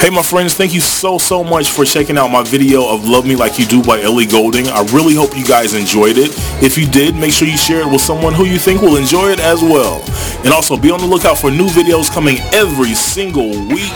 Hey my friends, thank you so, so much for checking out my video of Love Me Like You Do by Ellie Goulding. I really hope you guys enjoyed it. If you did, make sure you share it with someone who you think will enjoy it as well. And also be on the lookout for new videos coming every single week.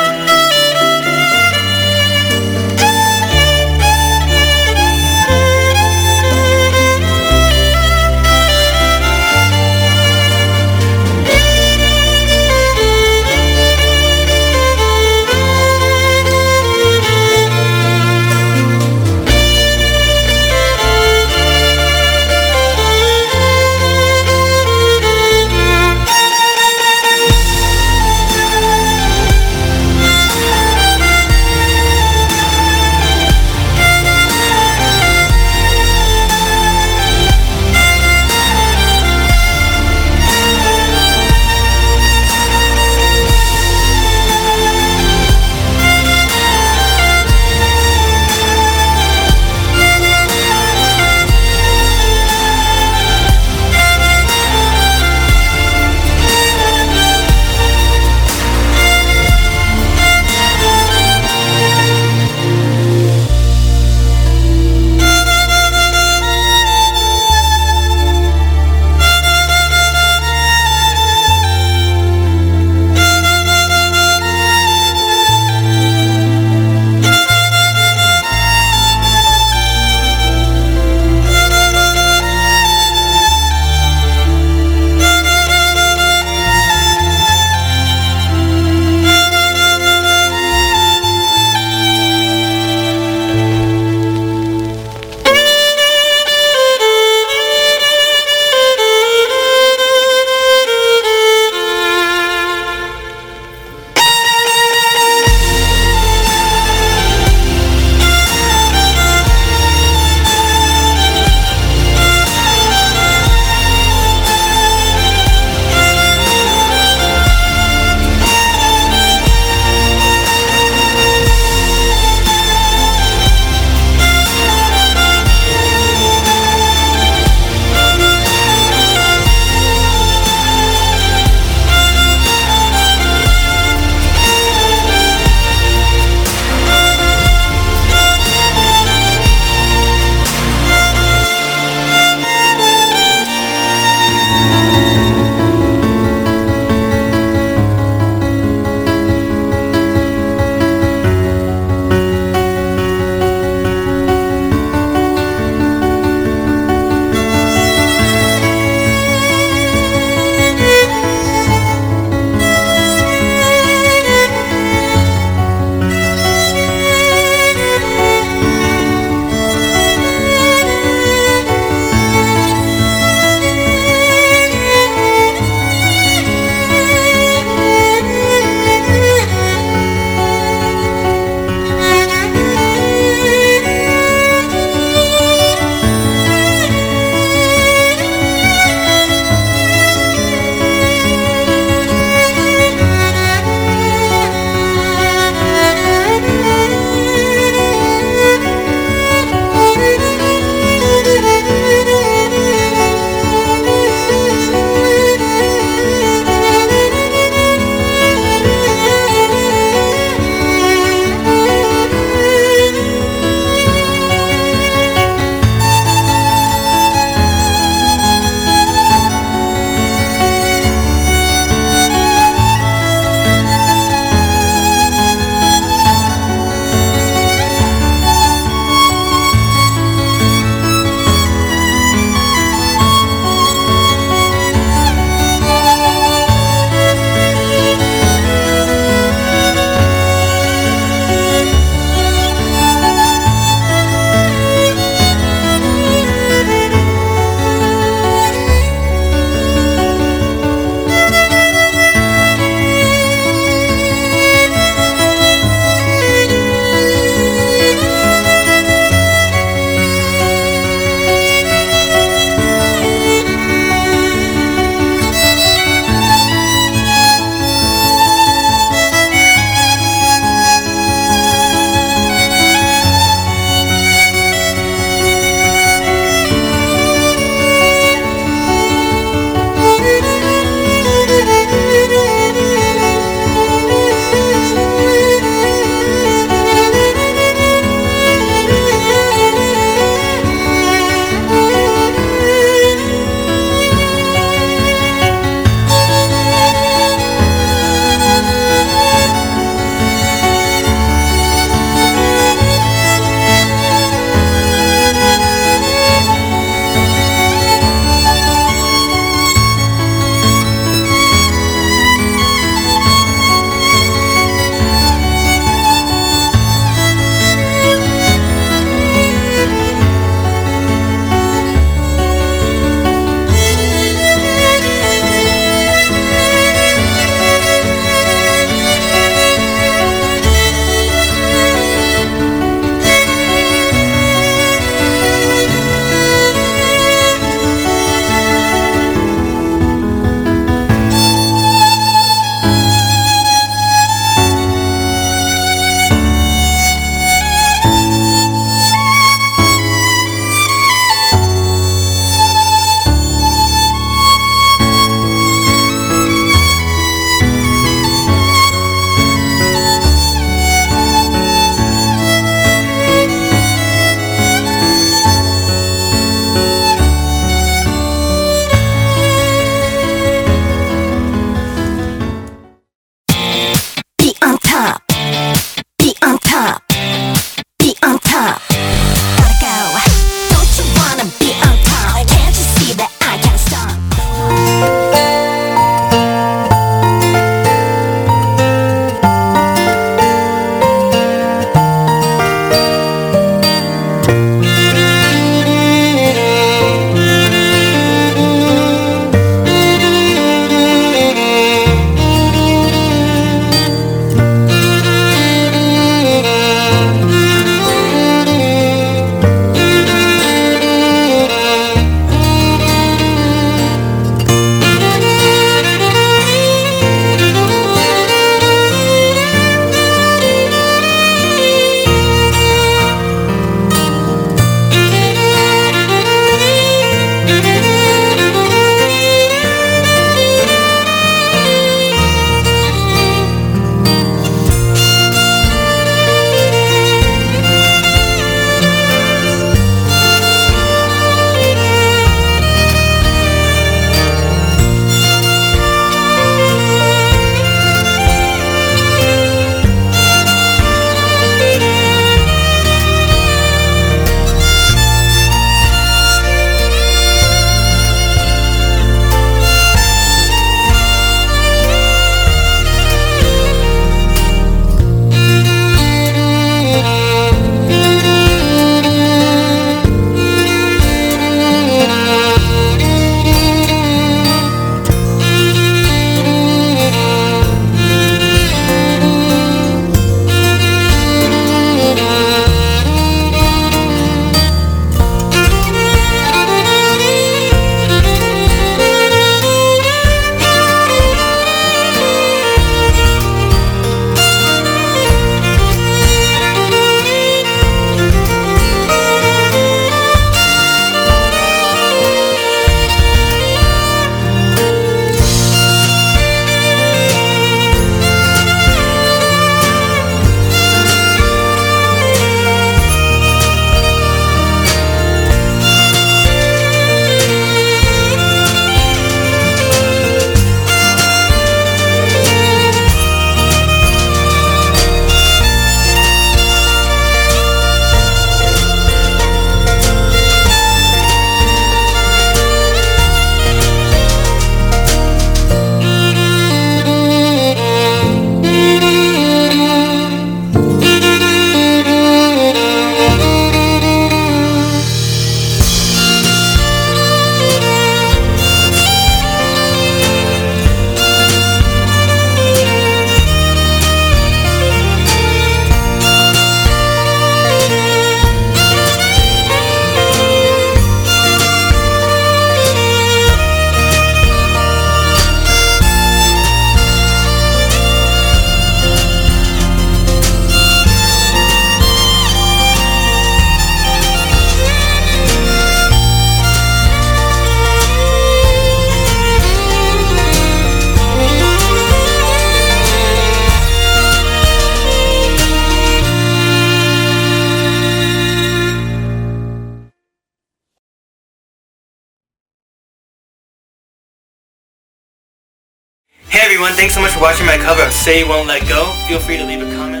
Everyone. Thanks so much for watching my cover of Say You Won't Let Go. Feel free to leave a comment.